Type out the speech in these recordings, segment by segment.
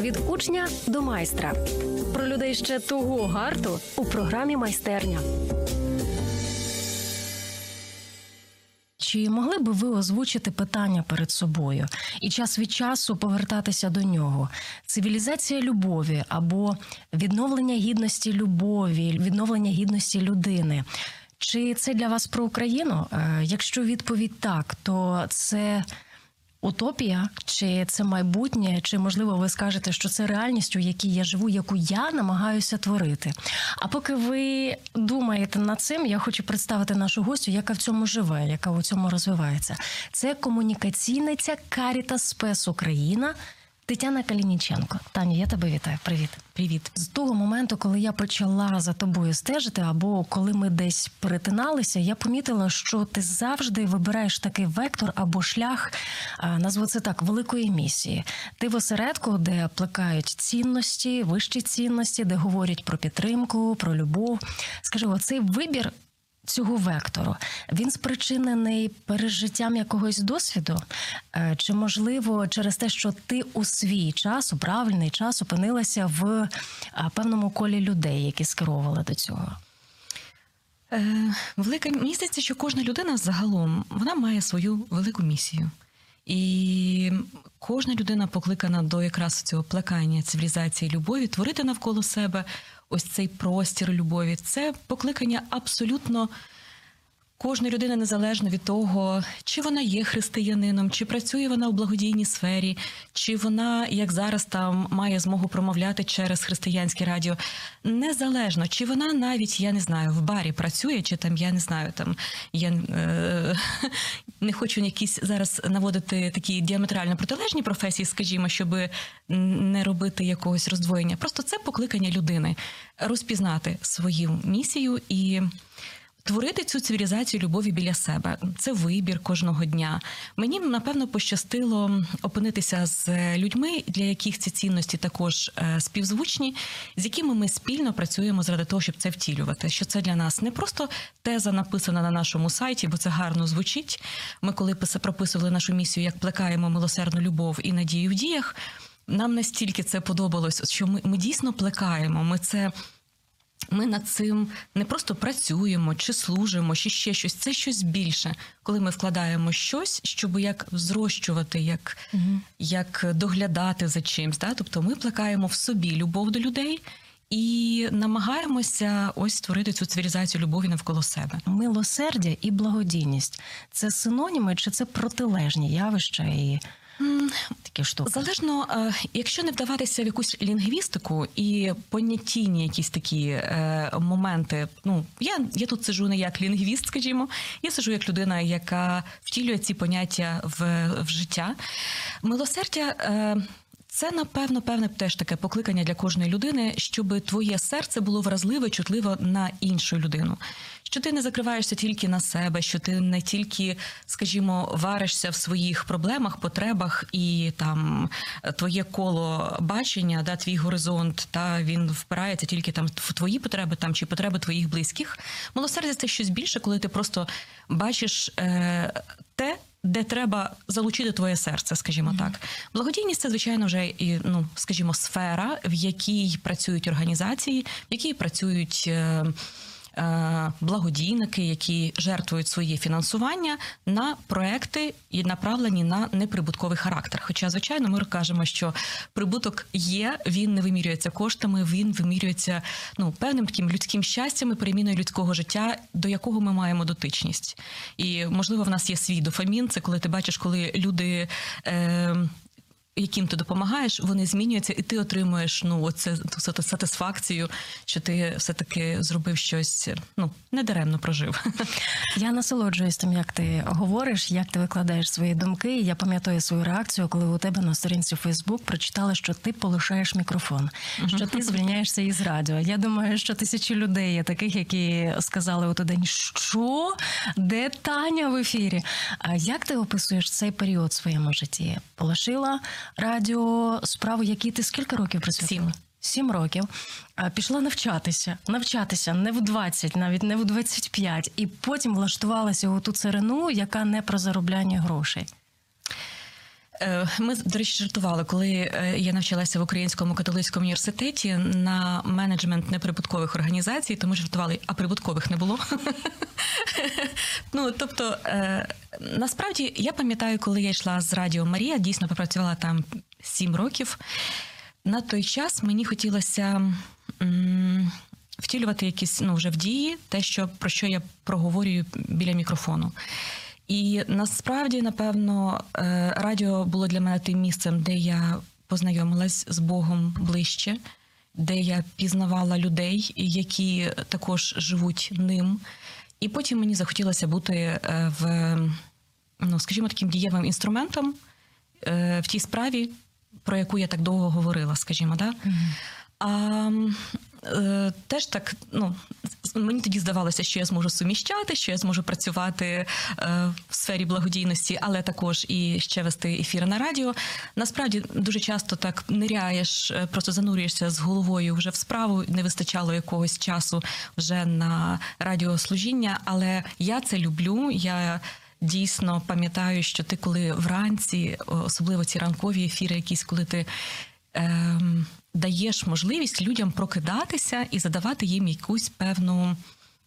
від учня до майстра. Про людей ще того гарту у програмі майстерня. Чи могли би ви озвучити питання перед собою і час від часу повертатися до нього? Цивілізація любові або відновлення гідності любові, відновлення гідності людини? Чи це для вас про Україну? Е, Якщо відповідь так, то це утопія, чи це майбутнє, чи можливо ви скажете, що це реальність, у якій я живу, яку я намагаюся творити. А поки ви думаєте над цим, я хочу представити нашу гостю, яка в цьому живе, яка у цьому розвивається. Це комунікаційниця Карітас Спес Україна. Тетяна Калініченко. Таню, я тебе вітаю. Привіт. Привіт. З того моменту, коли я почала за тобою стежити, або коли ми десь перетиналися, я помітила, що ти завжди вибираєш такий вектор або шлях, назву це так, великої місії. Ти в осередку, де плекають цінності, вищі цінності, де говорять про підтримку, про любов. Скажи, оцей вибір. Цього вектору він спричинений пережиттям якогось досвіду, Е, чи можливо через те, що ти у свій час, у правильний час опинилася в певному колі людей, які скеровували до цього? Е, велика здається, що кожна людина загалом вона має свою велику місію. І кожна людина покликана до якраз цього плекання цивілізації любові, творити навколо себе ось цей простір любові. Це покликання абсолютно кожної людини незалежно від того, чи вона є християнином, чи працює вона у благодійній сфері, чи вона, як зараз, там має змогу промовляти через християнське радіо. Незалежно, чи вона навіть, я не знаю, в барі працює, чи там, я не знаю, там я е, не хочу якісь зараз наводити такі діаметрально протилежні професії, скажімо, щоб не робити якогось роздвоєння. Просто це покликання людини розпізнати свою місію і. Творити цю цивілізацію любові біля себе це вибір кожного дня. Мені напевно пощастило опинитися з людьми, для яких ці цінності також е, співзвучні, з якими ми спільно працюємо заради того, щоб це втілювати. Що це для нас не просто теза написана на нашому сайті, бо це гарно звучить. Ми, коли прописували нашу місію, як плекаємо милосердну любов і надію в діях. Нам настільки це подобалось, що ми, ми дійсно плекаємо. Ми це. Ми над цим не просто працюємо чи служимо, чи ще щось. Це щось більше, коли ми вкладаємо щось, щоб як зрощувати, як угу. як доглядати за чимсь. Да? Тобто ми плекаємо в собі любов до людей. І намагаємося ось створити цю цивілізацію любові навколо себе. Милосердя і благодійність це синоніми чи це протилежні явища і такі штуки. Залежно, е, якщо не вдаватися в якусь лінгвістику і поняттійні якісь такі е, моменти. Ну я я тут сижу не як лінгвіст, скажімо, я сижу як людина, яка втілює ці поняття в, в життя. Милосердя. Е, це напевно певне теж таке покликання для кожної людини, щоб твоє серце було вразливе, чутливо на іншу людину. Що ти не закриваєшся тільки на себе, що ти не тільки, скажімо, варишся в своїх проблемах, потребах, і там твоє коло бачення, да, твій горизонт, та він впирається тільки там в твої потреби, там чи потреби твоїх близьких. Милосердя це щось більше, коли ти просто бачиш е, те де треба залучити твоє серце, скажімо mm-hmm. так. Благодійність це звичайно вже і ну, скажімо, сфера, в якій працюють організації, в якій працюють. Е, Е, благодійники, які жертвують своє фінансування на проекти і направлені на неприбутковий характер. Хоча, звичайно, ми кажемо, що прибуток є, він не вимірюється коштами, він вимірюється ну певним таким людським щастям і переміною людського життя, до якого ми маємо дотичність. І можливо, в нас є свій дофамін. Це коли ти бачиш, коли люди. Е, яким ти допомагаєш, вони змінюються, і ти отримуєш ну оце ту сатисфакцію, що ти все таки зробив щось ну недаремно прожив. Я насолоджуюсь тим, як ти говориш, як ти викладаєш свої думки. Я пам'ятаю свою реакцію, коли у тебе на сторінці Фейсбук прочитали, що ти полишаєш мікрофон, що ти звільняєшся із радіо. Я думаю, що тисячі людей є таких, які сказали у той день, що де Таня в ефірі. А як ти описуєш цей період в своєму житті? Полишила радіо справу, які ти скільки років працювала? Сім. Сім років пішла навчатися, навчатися не в 20, навіть не в 25, і потім влаштувалася у ту царину, яка не про заробляння грошей. Е, Ми, до речі, жартували, коли е, я навчалася в Українському католицькому університеті на менеджмент неприбуткових організацій, тому жартували, а прибуткових не було. Ну, тобто, е, насправді, я пам'ятаю, коли я йшла з Радіо Марія, дійсно попрацювала там сім років. На той час мені хотілося втілювати якісь ну, вже в дії, те, що, про що я проговорюю біля мікрофону. І насправді, напевно, е, радіо було для мене тим місцем, де я познайомилась з Богом ближче, де я пізнавала людей, які також живуть ним. І потім мені захотілося бути е, в, ну, скажімо, таким дієвим інструментом е, в тій справі, про яку я так довго говорила, скажімо, да? А м, е, теж так, ну, мені тоді здавалося, що я зможу суміщати, що я зможу працювати е, в сфері благодійності, але також і ще вести ефіри на радіо. Насправді дуже часто так ниряєш, е, просто занурюєшся з головою вже в справу. Не вистачало якогось часу вже на радіослужіння, але я це люблю. Я дійсно пам'ятаю, що ти коли вранці, особливо ці ранкові ефіри, якісь, коли ти ем, даєш можливість людям прокидатися і задавати їм якусь певну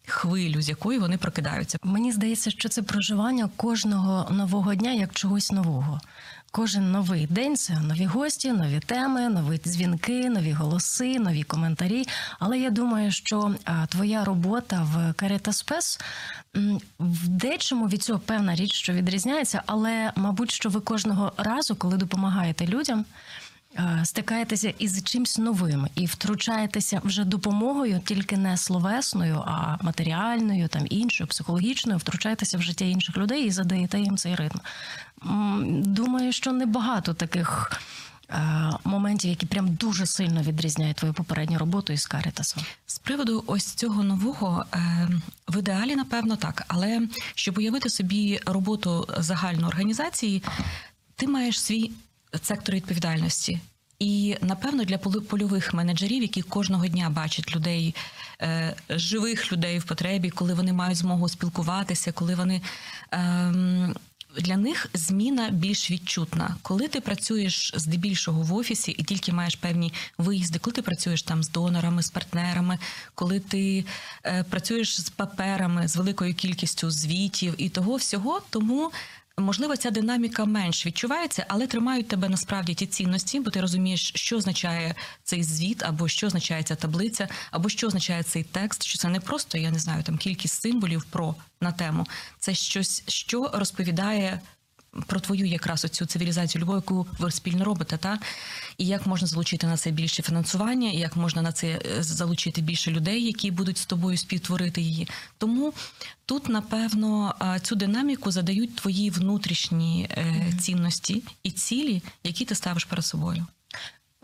хвилю, з якої вони прокидаються. Мені здається, що це проживання кожного нового дня як чогось нового. Кожен новий день це нові гості, нові теми, нові дзвінки, нові голоси, нові коментарі. Але я думаю, що твоя робота в Spes, в дечому від цього певна річ, що відрізняється, але мабуть, що ви кожного разу, коли допомагаєте людям. Е, Стикаєтеся із чимсь новим і втручаєтеся вже допомогою, тільки не словесною, а матеріальною, там іншою, психологічною, втручаєтеся в життя інших людей і задаєте їм цей ритм. Думаю, що небагато таких е, моментів, які прям дуже сильно відрізняють твою попередню роботу із Карітасом. З приводу ось цього нового е, в ідеалі, напевно, так. Але щоб уявити собі роботу загальної організації, ти маєш свій сектор відповідальності. І напевно для польових менеджерів, які кожного дня бачать людей, е, живих людей в потребі, коли вони мають змогу спілкуватися, коли вони ем, для них зміна більш відчутна. Коли ти працюєш здебільшого в офісі і тільки маєш певні виїзди, коли ти працюєш там з донорами, з партнерами, коли ти е, працюєш з паперами, з великою кількістю звітів і того всього, тому. Можливо, ця динаміка менш відчувається, але тримають тебе насправді ті цінності, бо ти розумієш, що означає цей звіт, або що означає ця таблиця, або що означає цей текст. Що це не просто, я не знаю, там кількість символів про на тему. Це щось, що розповідає про твою якраз оцю цивілізацію любов, яку ви спільно робите, та і як можна залучити на це більше фінансування, і як можна на це е, залучити більше людей, які будуть з тобою співтворити її. Тому тут, напевно, цю динаміку задають твої внутрішні е, цінності і цілі, які ти ставиш перед собою.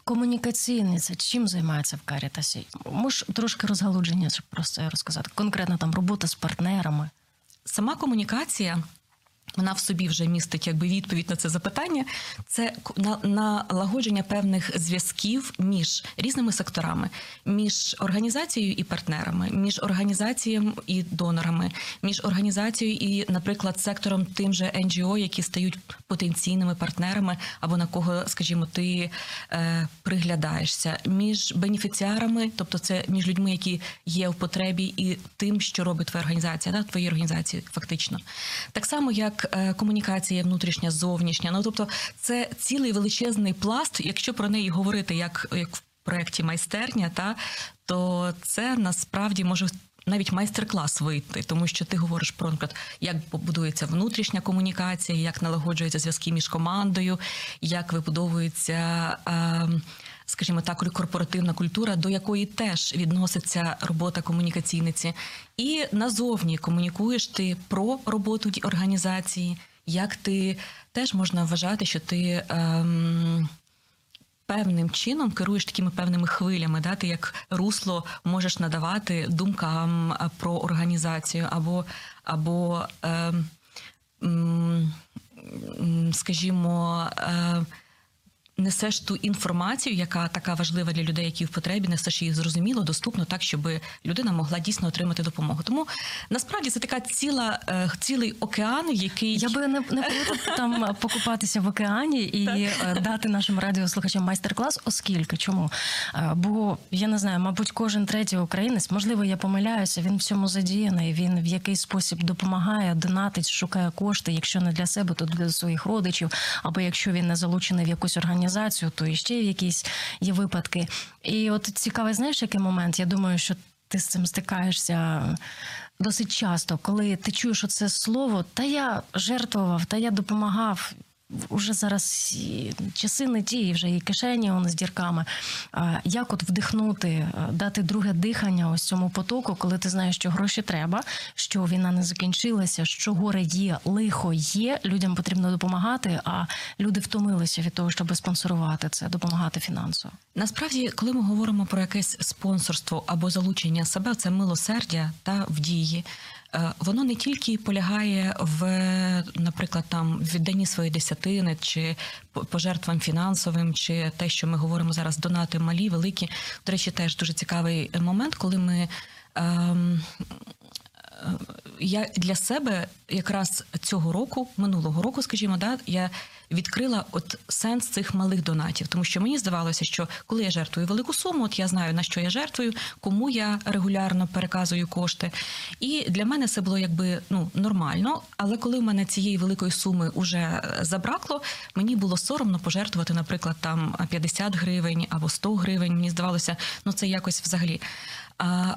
Комунікаційниця чим займається в Карітасі? Може трошки розгалудження, щоб про це розказати. Конкретно там робота з партнерами. Сама комунікація. Вона в собі вже містить якби відповідь на це запитання. Це налагодження певних зв'язків між різними секторами, між організацією і партнерами, між організацією і донорами, між організацією і, наприклад, сектором тим же NGO, які стають потенційними партнерами, або на кого, скажімо, ти е, приглядаєшся, між бенефіціарами, тобто це між людьми, які є в потребі, і тим, що робить твоя організація, да, твої організації, фактично. Так само, як е, комунікація внутрішня, зовнішня. Ну тобто, це цілий величезний пласт. Якщо про неї говорити як, як в проєкті майстерня, та то це насправді може. Навіть майстер-клас вийти, тому що ти говориш про наприклад, як будується внутрішня комунікація, як налагоджуються зв'язки між командою, як вибудовується, е, скажімо так, корпоративна культура, до якої теж відноситься робота комунікаційниці. І назовні комунікуєш ти про роботу організації, як ти теж можна вважати, що ти. Ем, певним чином керуєш такими певними хвилями, да? ти як русло можеш надавати думкам про організацію, або, або е, скажімо, е, несеш ту інформацію, яка така важлива для людей, які в потребі, несеш її зрозуміло, доступно, так щоб людина могла дійсно отримати допомогу. Тому насправді це така ціла е, цілий океан, який Я би не, не там покупатися в океані і е, дати нашим радіослухачам майстер-клас, оскільки чому? Е, Бо я не знаю, мабуть, кожен третій українець, можливо, я помиляюся, він в цьому задіяний. Він в якийсь спосіб допомагає, донатить, шукає кошти, якщо не для себе, то для своїх родичів, або якщо він не залучений в якусь організацію, то і ще якісь є випадки. І от цікавий, знаєш, який момент? Я думаю, що ти з цим стикаєшся досить часто, коли ти чуєш оце слово, та я жертвував, та я допомагав. Уже зараз часи не ті, вже і кишені он з дірками. Як от вдихнути, е, дати друге дихання ось цьому потоку, коли ти знаєш, що гроші треба, що війна не закінчилася, що горе є, лихо є, людям потрібно допомагати, а люди втомилися від того, щоб спонсорувати це, допомагати фінансово. Насправді, коли ми говоримо про якесь спонсорство або залучення себе, це милосердя та в дії. Е, Воно не тільки полягає в, наприклад, там відданні своєї десятини, чи пожертвам фінансовим, чи те, що ми говоримо зараз, донати малі, великі. До речі, теж дуже цікавий момент, коли ми. Ем, е, я для себе якраз цього року, минулого року, скажімо, да, я відкрила от сенс цих малих донатів, тому що мені здавалося, що коли я жертвую велику суму, от я знаю на що я жертвую, кому я регулярно переказую кошти. І для мене це було якби ну нормально. Але коли в мене цієї великої суми вже забракло, мені було соромно пожертвувати, наприклад, там 50 гривень або 100 гривень. Мені здавалося, ну це якось взагалі.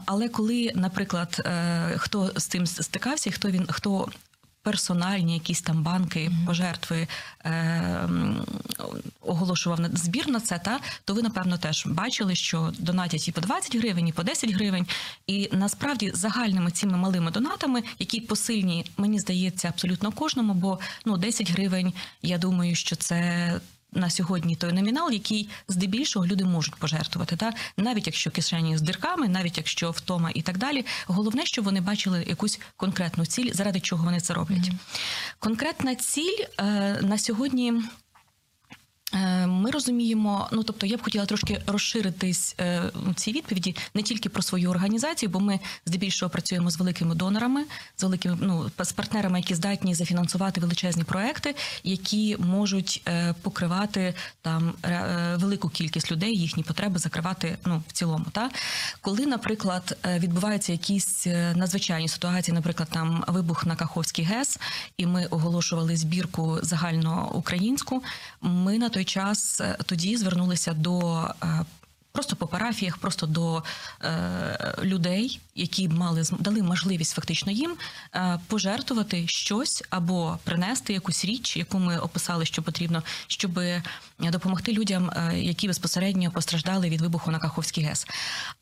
Але коли, наприклад, е, хто з тим стикався, хто він хто. Персональні якісь там банки, пожертви е, оголошував на збір на це, та то ви напевно теж бачили, що донатять і по 20 гривень, і по 10 гривень. І насправді загальними цими малими донатами, які посильні, мені здається, абсолютно кожному, бо ну 10 гривень, я думаю, що це на сьогодні той номінал, який здебільшого люди можуть пожертвувати, та навіть якщо кишені з дирками, навіть якщо втома і так далі. Головне, щоб вони бачили якусь конкретну ціль, заради чого вони це роблять. Конкретна ціль е, на сьогодні. Е, Ми розуміємо, ну тобто я б хотіла трошки розширитись е, в цій відповіді не тільки про свою організацію, бо ми здебільшого працюємо з великими донорами, з великими ну з партнерами, які здатні зафінансувати величезні проекти, які можуть е, покривати там е, велику кількість людей, їхні потреби закривати ну в цілому. Та коли, наприклад, е, відбуваються якісь е, надзвичайні ситуації, наприклад, там вибух на Каховський ГЕС, і ми оголошували збірку загальноукраїнську. Ми на той час е, тоді звернулися до. е, Просто по парафіях, просто до е, людей, які мали дали можливість фактично їм е, пожертвувати щось або принести якусь річ, яку ми описали, що потрібно, щоб допомогти людям, які безпосередньо постраждали від вибуху на Каховський ГЕС.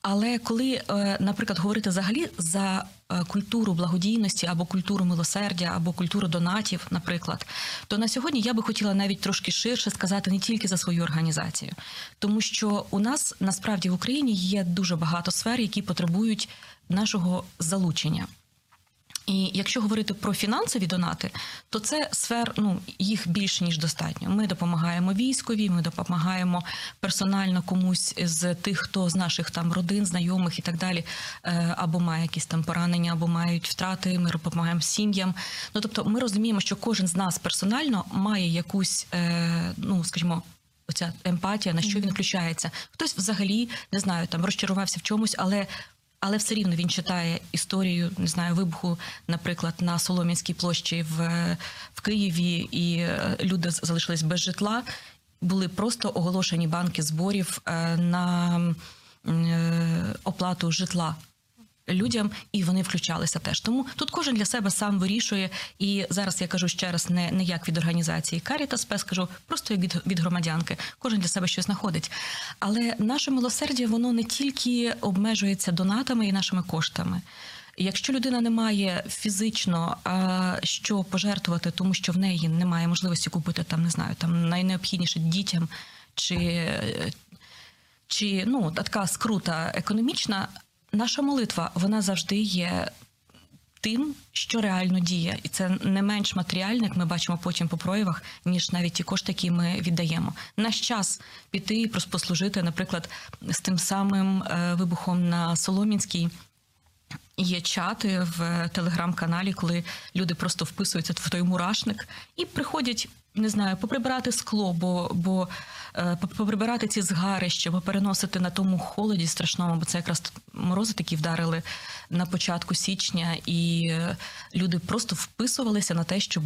Але коли, е, наприклад, говорити взагалі за е, культуру благодійності або культуру милосердя, або культуру донатів, наприклад, то на сьогодні я би хотіла навіть трошки ширше сказати не тільки за свою організацію, тому що у нас насправді в Україні є дуже багато сфер, які потребують нашого залучення. І якщо говорити про фінансові донати, то це сфер, ну їх більше ніж достатньо. Ми допомагаємо військові, ми допомагаємо персонально комусь з тих, хто з наших там родин, знайомих і так далі, е, або має якісь там поранення, або мають втрати. Ми допомагаємо сім'ям. Ну тобто, ми розуміємо, що кожен з нас персонально має якусь, е, ну скажімо. Оця емпатія, на що він включається. Хтось взагалі не знаю, там розчарувався в чомусь, але але все рівно він читає історію, не знаю, вибуху, наприклад, на Солом'янській площі в, в Києві, і е, люди залишились без житла. Були просто оголошені банки зборів е, на е, оплату житла. Людям і вони включалися теж. Тому тут кожен для себе сам вирішує. І зараз я кажу ще раз, не, не як від організації Caritas Spes, кажу просто як від, від громадянки. Кожен для себе щось знаходить. Але наше милосердя воно не тільки обмежується донатами і нашими коштами. Якщо людина не має фізично а, що пожертвувати, тому що в неї немає можливості купити там, не знаю, там найнеобхідніше дітям чи, чи ну така скрута економічна, наша молитва вона завжди є тим, що реально діє, і це не менш матеріальне, як ми бачимо потім по проявах, ніж навіть ті кошти, які ми віддаємо. Наш час піти і послужити, наприклад, з тим самим е, вибухом на Соломінській. Є чати в телеграм-каналі, коли люди просто вписуються в той мурашник і приходять, не знаю, поприбирати скло, бо, бо поприбирати ці згарища, бо переносити на тому холоді страшному, бо це якраз морози такі вдарили на початку січня, і е, люди просто вписувалися на те, щоб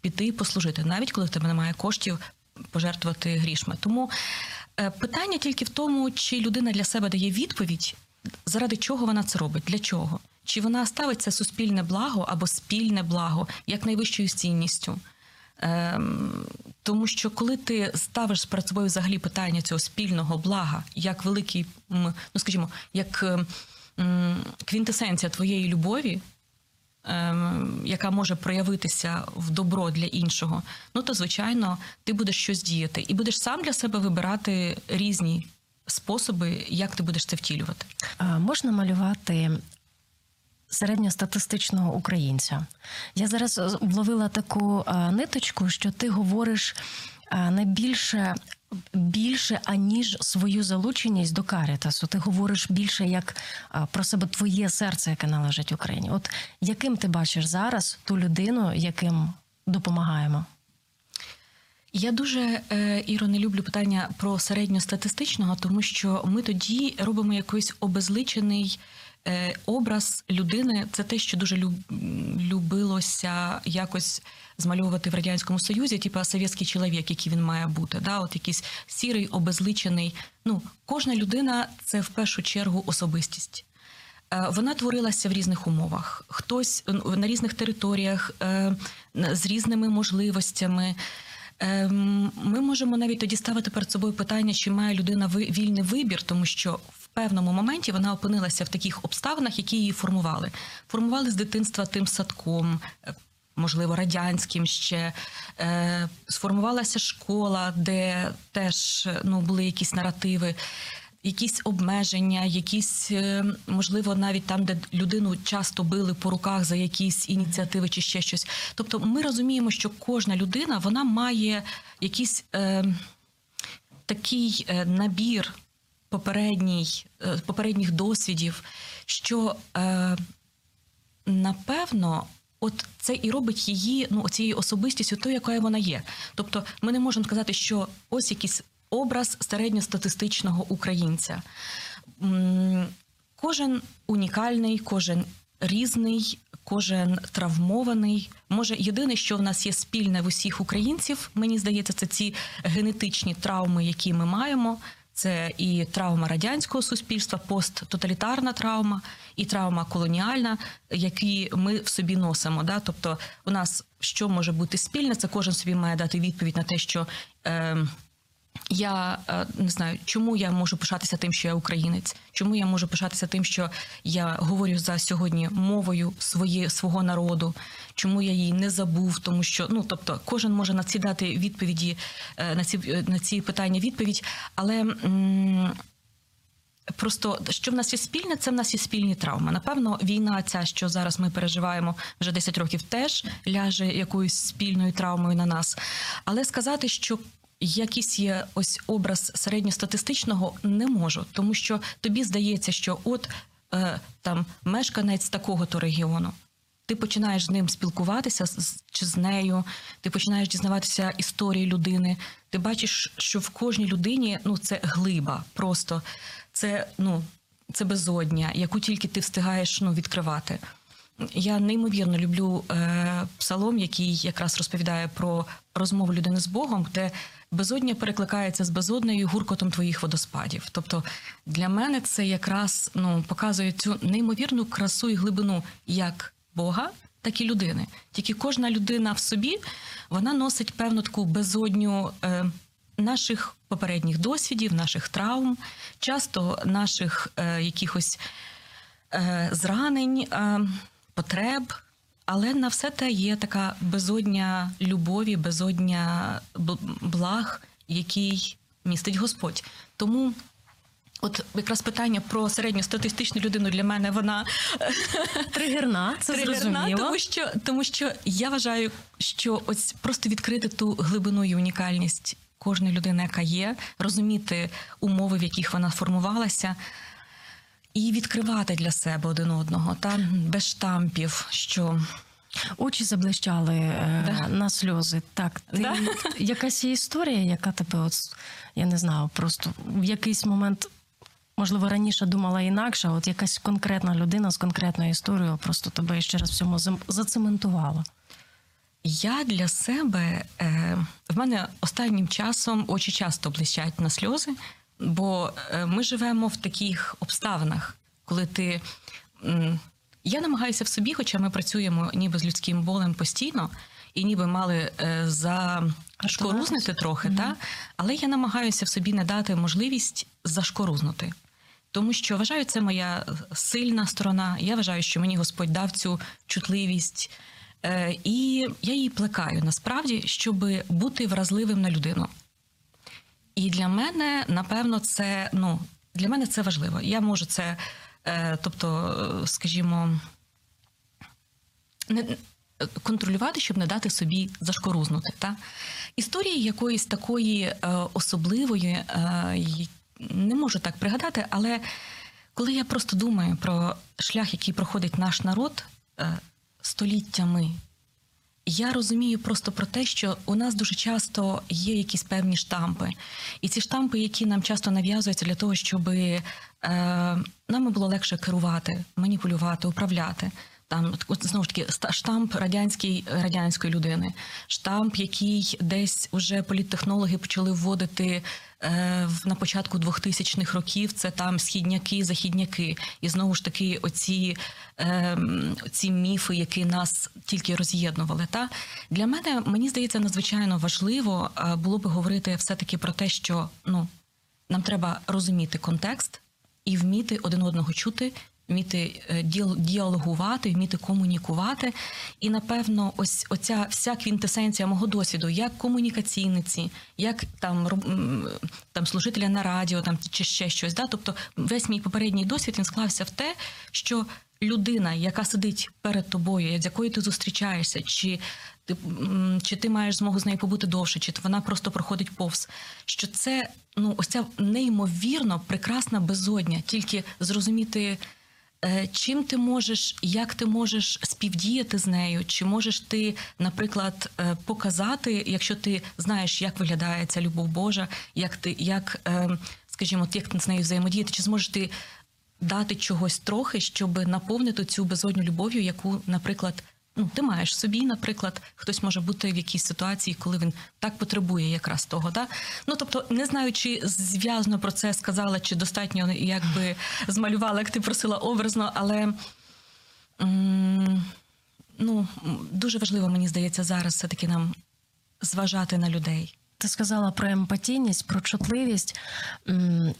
піти послужити, навіть коли в тебе немає коштів пожертвувати грішми. Тому е, питання тільки в тому, чи людина для себе дає відповідь, заради чого вона це робить, для чого? Чи вона ставить це суспільне благо або спільне благо як найвищою цінністю? Ем, тому що коли ти ставиш перед собою взагалі питання цього спільного блага, як великий, ну скажімо, як ем, квінтесенція твоєї любові, ем, яка може проявитися в добро для іншого, ну то звичайно ти будеш щось діяти і будеш сам для себе вибирати різні способи, як ти будеш це втілювати. Можна малювати середньостатистичного українця? Я зараз е, вловила таку ниточку, що ти говориш не більше. Більше аніж свою залученість до Карітасу. Ти говориш більше як про себе твоє серце, яке належить Україні. От яким ти бачиш зараз ту людину, яким допомагаємо? Я дуже е, Іро не люблю питання про середньостатистичного, тому що ми тоді робимо якийсь обезличений е, образ людини. Це те, що дуже люб, любилося якось змальовувати в радянському союзі, типу совєтський чоловік, який він має бути. Да? От якийсь сірий, обезличений. Ну, кожна людина це в першу чергу особистість. Е, Вона творилася в різних умовах, хтось на різних територіях е, з різними можливостями. Ем, Ми можемо навіть тоді ставити перед собою питання, чи має людина вільний вибір, тому що в певному моменті вона опинилася в таких обставинах, які її формували. Формували з дитинства тим садком, е, можливо, радянським ще. Е, Сформувалася школа, де теж е, ну, були якісь наративи якісь обмеження, якісь, е, можливо, навіть там, де людину часто били по руках за якісь ініціативи чи ще щось. Тобто, ми розуміємо, що кожна людина вона має якийсь е, такий набір попередній, е, попередніх досвідів, що е, напевно. От це і робить її ну цією особистістю, тою, якою вона є. Тобто, ми не можемо сказати, що ось якийсь образ середньостатистичного українця. Кожен унікальний, кожен різний, кожен травмований. Може, єдине, що в нас є спільне в усіх українців, мені здається, це ці генетичні травми, які ми маємо. Це і травма радянського суспільства, посттоталітарна травма, і травма колоніальна, які ми в собі носимо. Да? Тобто, у нас що може бути спільне, це кожен собі має дати відповідь на те, що. Е, я е, не знаю, чому я можу пишатися тим, що я українець, чому я можу пишатися тим, що я говорю за сьогодні мовою своє, свого народу, чому я її не забув, тому що ну тобто кожен може на ці дати відповіді е, на ці е, на ці питання відповідь, але. Просто що в нас є спільне, це в нас є спільні травми. Напевно, війна, ця, що зараз ми переживаємо вже 10 років, теж ляже якоюсь спільною травмою на нас. Але сказати, що якийсь є ось образ середньостатистичного, не можу, тому що тобі здається, що от е, там мешканець такого-то регіону. Ти починаєш з ним спілкуватися з- чи з нею, ти починаєш дізнаватися історії людини. Ти бачиш, що в кожній людині ну це глиба, просто це ну це безодня, яку тільки ти встигаєш ну, відкривати. Я неймовірно люблю е, псалом, який якраз розповідає про розмову людини з Богом, де безодня перекликається з безоднею гуркотом твоїх водоспадів. Тобто для мене це якраз ну, показує цю неймовірну красу і глибину як Бога, так і людини. Тільки кожна людина в собі вона носить певну таку безодню. Е, Наших попередніх досвідів, наших травм, часто наших е, якихось е, зранень, е, потреб, але на все те є така безодня любові, безодня благ, який містить Господь. Тому От якраз питання про середньостатистичну людину для мене вона Тригерна, це тригерна, зрозуміло. тому що тому що я вважаю, що ось просто відкрити ту глибину і унікальність кожної людини, яка є, розуміти умови, в яких вона формувалася. І відкривати для себе один одного, та без штампів, що Очі заблищали е, Да. на сльози. Так, ти Да. якась є історія, яка тебе, от, я не знаю, просто в якийсь момент, можливо, раніше думала інакше, от якась конкретна людина з конкретною історією просто тебе ще раз в цьому зам- зацементувала. Я для себе е, в мене останнім часом очі часто блищать на сльози, бо е, ми живемо в таких обставинах, коли ти. я намагаюся в собі, хоча ми працюємо ніби з людським болем постійно, і ніби мали е, зашкорузнити трохи, та? але я намагаюся в собі не дати можливість зашкорузнути. Тому що вважаю, це моя сильна сторона. Я вважаю, що мені Господь дав цю чутливість. Е, І я її плекаю насправді, щоб бути вразливим на людину. І для мене, напевно, це ну, для мене це важливо. Я можу це, е, тобто, е, скажімо, не, контролювати, щоб не дати собі зашкорузнути. Та? Історії якоїсь такої е, особливої не можу так пригадати, але коли я просто думаю про шлях, який проходить наш народ століттями, я розумію просто про те, що у нас дуже часто є якісь певні штампи, і ці штампи, які нам часто нав'язуються для того, щоб е, нами було легше керувати, маніпулювати, управляти. Там знову ж таки штамп радянський радянської людини, штамп, який десь уже політтехнологи почали вводити е, на початку 2000-х років. Це там східняки, західняки, і знову ж таки, оці, оці міфи, які нас тільки роз'єднували. Та для мене мені здається надзвичайно важливо е, було би говорити все таки про те, що ну нам треба розуміти контекст і вміти один одного чути, вміти е, діалогувати, вміти комунікувати. І напевно, ось оця вся квінтесенція мого досвіду, як комунікаційниці, як там там служителя на радіо, там чи ще щось. Да? Тобто, весь мій попередній досвід він склався в те, що людина, яка сидить перед тобою, з якою ти зустрічаєшся, чи ти, чи ти маєш змогу з нею побути довше, чи вона просто проходить повз. Що це ну ось ця неймовірно прекрасна безодня, тільки зрозуміти. Е, Чим ти можеш, як ти можеш співдіяти з нею? Чи можеш ти, наприклад, е, показати, якщо ти знаєш, як виглядає ця любов Божа, як ти, як, е, скажімо, як з нею взаємодіяти, чи зможеш ти дати чогось трохи, щоб наповнити цю безодню любов'ю, яку, наприклад, ну ти маєш собі, наприклад, хтось може бути в якійсь ситуації, коли він так потребує якраз того. Да? Ну тобто, не знаю, чи зв'язно про це сказала, чи достатньо якби змалювала, як ти просила образно, але. Ну, дуже важливо, мені здається, зараз все-таки нам зважати на людей. Ти сказала про емпатійність, про чутливість.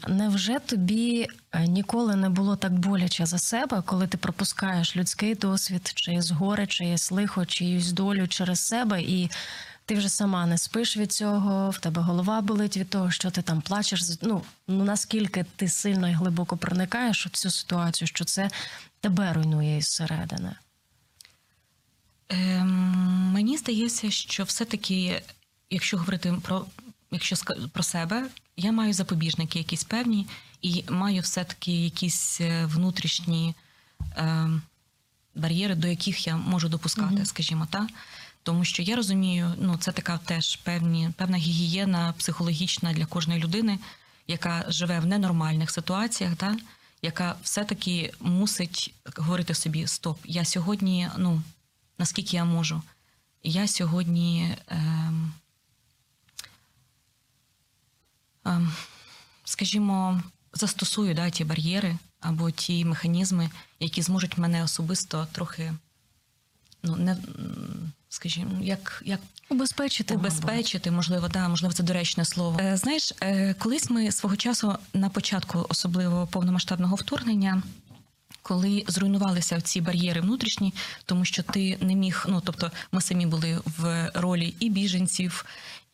Невже тобі е, ніколи не було так боляче за себе, коли ти пропускаєш людський досвід, чиєсь горе, чиєсь лихо, чиюсь долю через себе, і ти вже сама не спиш від цього, в тебе голова болить від того, що ти там плачеш. Ну, ну наскільки ти сильно і глибоко проникаєш у цю ситуацію, що це тебе руйнує із середини? Ем, мені здається, що все-таки, якщо говорити про, якщо про себе, я маю запобіжники якісь певні, і маю все-таки якісь е, внутрішні ем, бар'єри, до яких я можу допускати, скажімо так. Тому що я розумію, ну це така теж певні, певна гігієна психологічна для кожної людини, яка живе в ненормальних ситуаціях, та, яка все-таки мусить говорити собі: стоп, я сьогодні, ну наскільки я можу, я сьогодні, ем, ем, скажімо, застосую да, ті бар'єри або ті механізми, які зможуть мене особисто трохи, ну, не, скажімо, як, як Убезпечити. Убезпечити, можливо, да, можливо, це доречне слово. Е, знаєш, е, колись ми свого часу на початку особливо повномасштабного вторгнення. Коли зруйнувалися ці бар'єри внутрішні, тому що ти не міг, ну тобто ми самі були в ролі і біженців,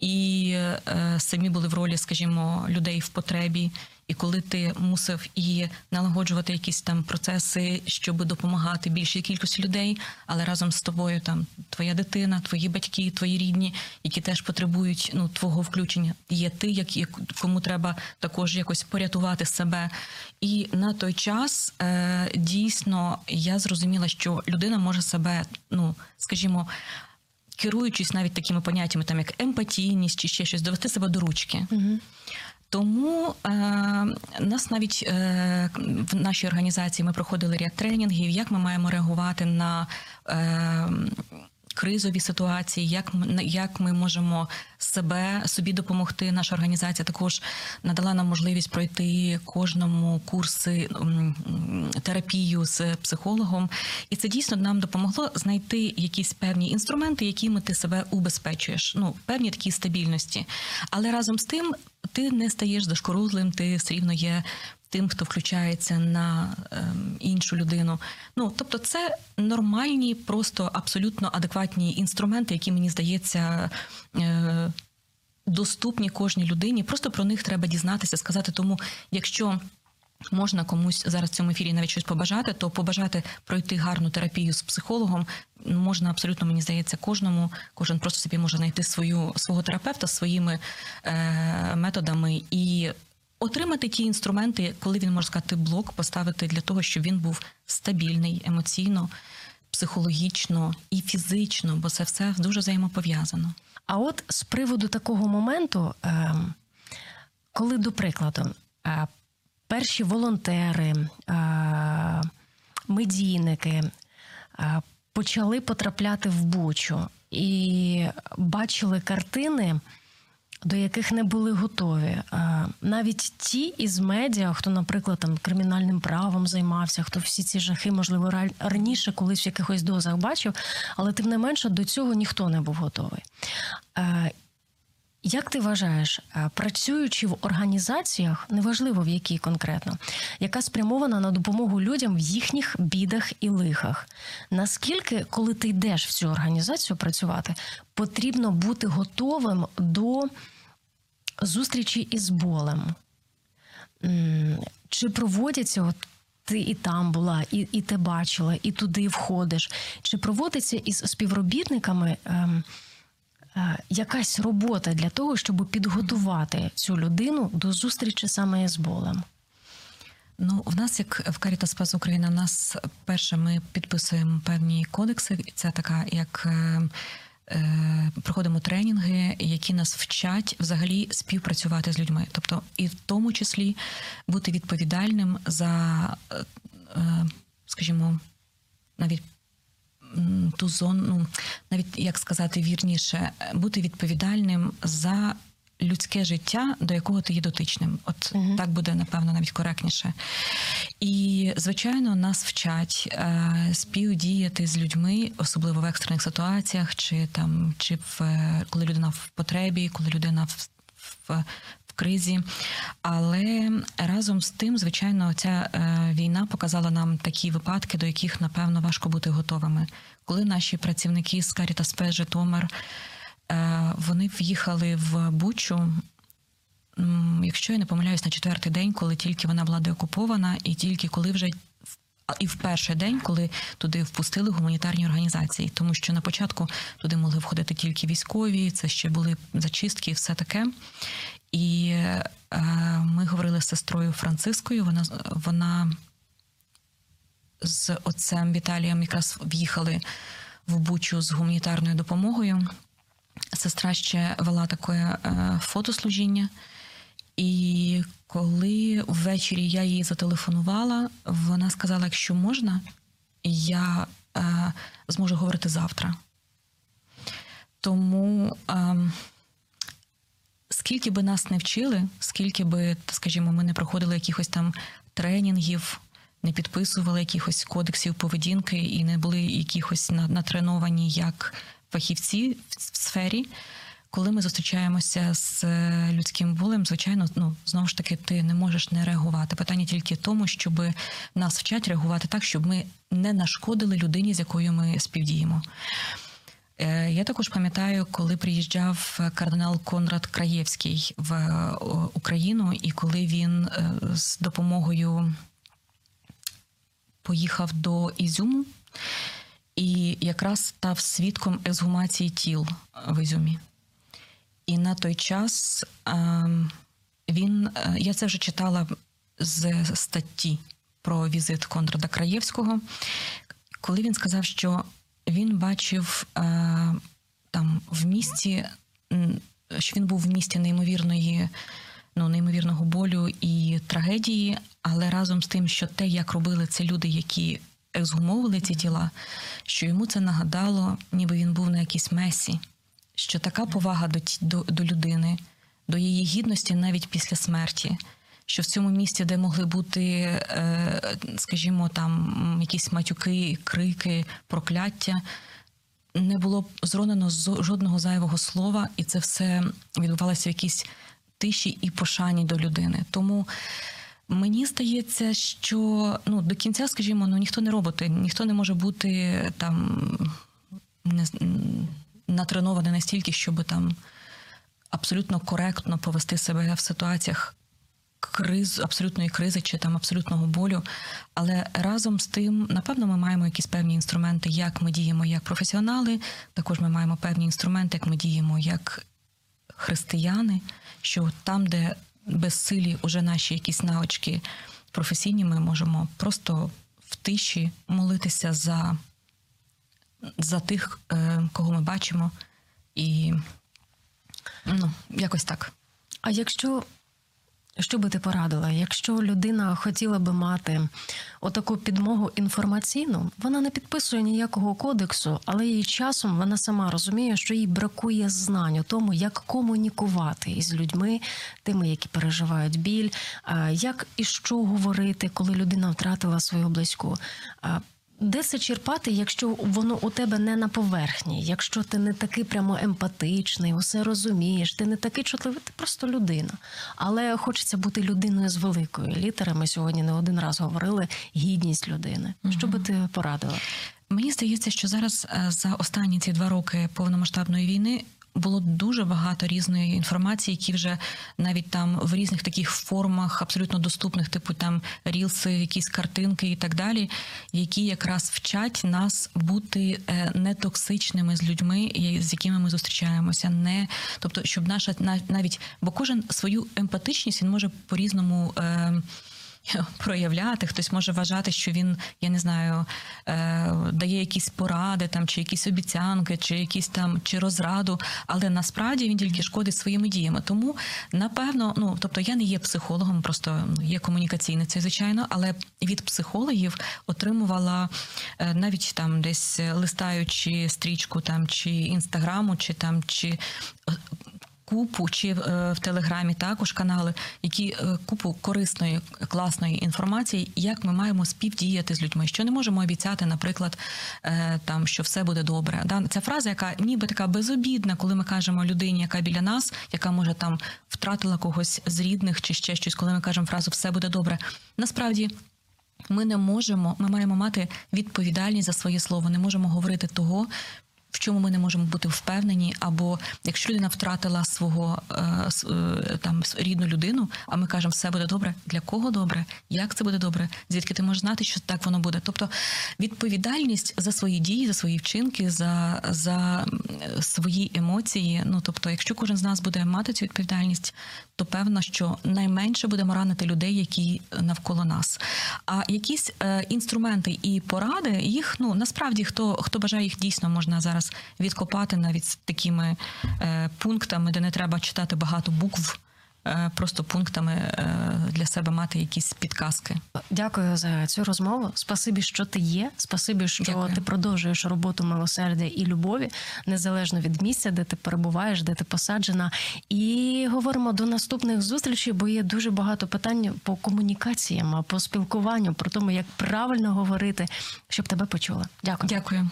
і е, самі були в ролі, скажімо, людей в потребі. І коли ти мусив і налагоджувати якісь там процеси, щоб допомагати більшій кількості людей, але разом з тобою там твоя дитина, твої батьки, твої рідні, які теж потребують ну твого включення, є ти, як, як кому треба також якось порятувати себе. І на той час е, дійсно я зрозуміла, що людина може себе, ну скажімо. Керуючись навіть такими поняттями, там як емпатійність чи ще щось, довести себе до ручки. Угу. Тому е, нас навіть е, в нашій організації ми проходили ряд тренінгів, як ми маємо реагувати на е, кризові ситуації, як як ми можемо себе собі допомогти. Наша організація також надала нам можливість пройти кожному курси терапію з психологом, і це дійсно нам допомогло знайти якісь певні інструменти, якими ти себе убезпечуєш. Ну певні такі стабільності, але разом з тим ти не стаєш зашкорузлим, ти все рівно є тим, хто включається на е, іншу людину. Ну тобто, це нормальні, просто абсолютно адекватні інструменти, які мені здається. Е, Доступні кожній людині, просто про них треба дізнатися, сказати. Тому, якщо можна комусь зараз в цьому ефірі навіть щось побажати, то побажати пройти гарну терапію з психологом можна абсолютно, мені здається, кожному. Кожен просто собі може знайти свою свого терапевта своїми е, методами і отримати ті інструменти, коли він може сказати блок, поставити для того, щоб він був стабільний емоційно, психологічно і фізично, бо це все дуже взаємопов'язано. А от з приводу такого моменту, е, коли, до прикладу, е, перші волонтери, е, медійники е, почали потрапляти в бучу і бачили картини до яких не були готові. Навіть ті із медіа, хто, наприклад, там кримінальним правом займався, хто всі ці жахи, можливо, раніше колись в якихось дозах бачив, але тим не менше до цього ніхто не був готовий. Як ти вважаєш, працюючи в організаціях, неважливо в якій конкретно, яка спрямована на допомогу людям в їхніх бідах і лихах, наскільки, коли ти йдеш в цю організацію працювати, потрібно бути готовим до зустрічі із болем? Чи проводяться от ти і там була, і і ти бачила, і туди входиш? Чи проводиться із співробітниками ем, е, якась робота для того, щоб підготувати цю людину до зустрічі саме з болем? Ну, в нас, як в Caritas Пас Україна, у нас перше ми підписуємо певні кодекси. Це така як. Е, Е, проходимо тренінги, які нас вчать взагалі співпрацювати з людьми, тобто і в тому числі бути відповідальним за, е, е, скажімо, навіть ту зону, ну, навіть як сказати вірніше, бути відповідальним за людське життя, до якого ти є дотичним. От угу. так буде напевно навіть коректніше. І звичайно, нас вчать е, співдіяти з людьми, особливо в екстрених ситуаціях, чи там, чи в коли людина в потребі, коли людина в, в в кризі. Але разом з тим, звичайно, ця е, війна показала нам такі випадки, до яких напевно важко бути готовими. Коли наші працівники з P Житомир Е, вони в'їхали в Бучу. Якщо я не помиляюсь, на четвертий день, коли тільки вона була деокупована, і тільки коли вже і в перший день, коли туди впустили гуманітарні організації, тому що на початку туди могли входити тільки військові, це ще були зачистки, і все таке. І е, ми говорили з сестрою Францискою. Вона вона з отцем Віталієм якраз в'їхали в Бучу з гуманітарною допомогою. Сестра ще вела таке е, фотослужіння, і коли ввечері я їй зателефонувала, вона сказала: якщо можна, я е, зможу говорити завтра. Тому е, скільки би нас не вчили, скільки би, скажімо, ми не проходили якихось там тренінгів, не підписували якихось кодексів поведінки і не були якихось натреновані як фахівці в сфері. Коли ми зустрічаємося з е, людським болем, звичайно, ну знову ж таки, ти не можеш не реагувати. Питання тільки в тому, щоб нас вчать реагувати так, щоб ми не нашкодили людині, з якою ми співдіємо. Е, Я також пам'ятаю, коли приїжджав кардинал Конрад Краєвський в е, Україну, і коли він е, з допомогою поїхав до Ізюму і якраз став свідком ексгумації тіл в Ізюмі. І на той час е, він, е, я це вже читала з статті про візит Конрада Краєвського, коли він сказав, що він бачив е, там в місті, що він був в місті неймовірної, ну, неймовірного болю і трагедії, але разом з тим, що те, як робили це люди, які ексгумовували ці тіла, що йому це нагадало, ніби він був на якійсь месі, що така повага до, до, до людини, до її гідності навіть після смерті. Що в цьому місті, де могли бути, е, скажімо, там якісь матюки, крики, прокляття, не було зронено жодного зайвого слова, і це все відбувалося в якійсь тиші і пошані до людини. Тому мені здається, що ну, до кінця, скажімо, ну ніхто не робот, ніхто не може бути там не, натренований настільки, щоб там абсолютно коректно повести себе в ситуаціях криз, абсолютної кризи чи там абсолютного болю. Але разом з тим, напевно, ми маємо якісь певні інструменти, як ми діємо як професіонали. Також ми маємо певні інструменти, як ми діємо як християни, що там, де безсилі уже наші якісь навички професійні, ми можемо просто в тиші молитися за, за тих, е, кого ми бачимо, і ну, якось так. А якщо що би ти порадила, якщо людина хотіла би мати отаку підмогу інформаційну, вона не підписує ніякого кодексу, але їй часом вона сама розуміє, що їй бракує знань у тому, як комунікувати із людьми, тими, які переживають біль, як і що говорити, коли людина втратила свою близьку. Де це черпати, якщо воно у тебе не на поверхні, якщо ти не такий прямо емпатичний, усе розумієш, ти не такий чутливий, ти просто людина. Але хочеться бути людиною з великої літери. Ми сьогодні не один раз говорили гідність людини. Що би ти порадила? Мені здається, що зараз е, за останні ці два роки повномасштабної війни. Було дуже багато різної інформації, які вже навіть там в різних таких формах абсолютно доступних, типу там рілси, якісь картинки і так далі, які якраз вчать нас бути е, нетоксичними з людьми, з якими ми зустрічаємося. Не тобто, щоб наша нав- навіть, бо кожен свою емпатичність він може по-різному. Е, проявляти. Хтось може вважати, що він, я не знаю, е, дає якісь поради там, чи якісь обіцянки, чи якісь там чи розраду, але насправді він тільки шкодить своїми діями. Тому напевно, ну тобто я не є психологом, просто ну, є комунікаційницею, звичайно, але від психологів отримувала е, навіть там десь е, листаючи стрічку там чи інстаграму, чи там чи. Купу чи е, в Телеграмі також канали, які е, купу корисної, класної інформації, як ми маємо співдіяти з людьми, що не можемо обіцяти, наприклад, е, там що все буде добре. Да, Ця фраза, яка ніби така безобідна, коли ми кажемо людині, яка біля нас, яка може там втратила когось з рідних чи ще щось, коли ми кажемо фразу все буде добре. Насправді. Ми не можемо, ми маємо мати відповідальність за своє слово, не можемо говорити того, чому ми не можемо бути впевнені, або якщо людина втратила свого е, е, там рідну людину, а ми кажемо, все буде добре. Для кого добре? Як це буде добре? Звідки ти можеш знати, що так воно буде? Тобто відповідальність за свої дії, за свої вчинки, за, за свої емоції. Ну тобто, якщо кожен з нас буде мати цю відповідальність, то певно, що найменше будемо ранити людей, які навколо нас. А якісь е, інструменти і поради, їх ну насправді хто хто бажає їх дійсно можна зараз відкопати навіть з такими е, пунктами, де не треба читати багато букв. е, Просто пунктами е, для себе мати якісь підказки. Дякую за цю розмову. Спасибі, що ти є. Спасибі, що Дякую. ти продовжуєш роботу милосердя і любові, незалежно від місця, де ти перебуваєш, де ти посаджена. І говоримо до наступних зустрічей, бо є дуже багато питань по комунікаціям, по спілкуванню, про тому, як правильно говорити, щоб тебе почули. Дякую. Дякую.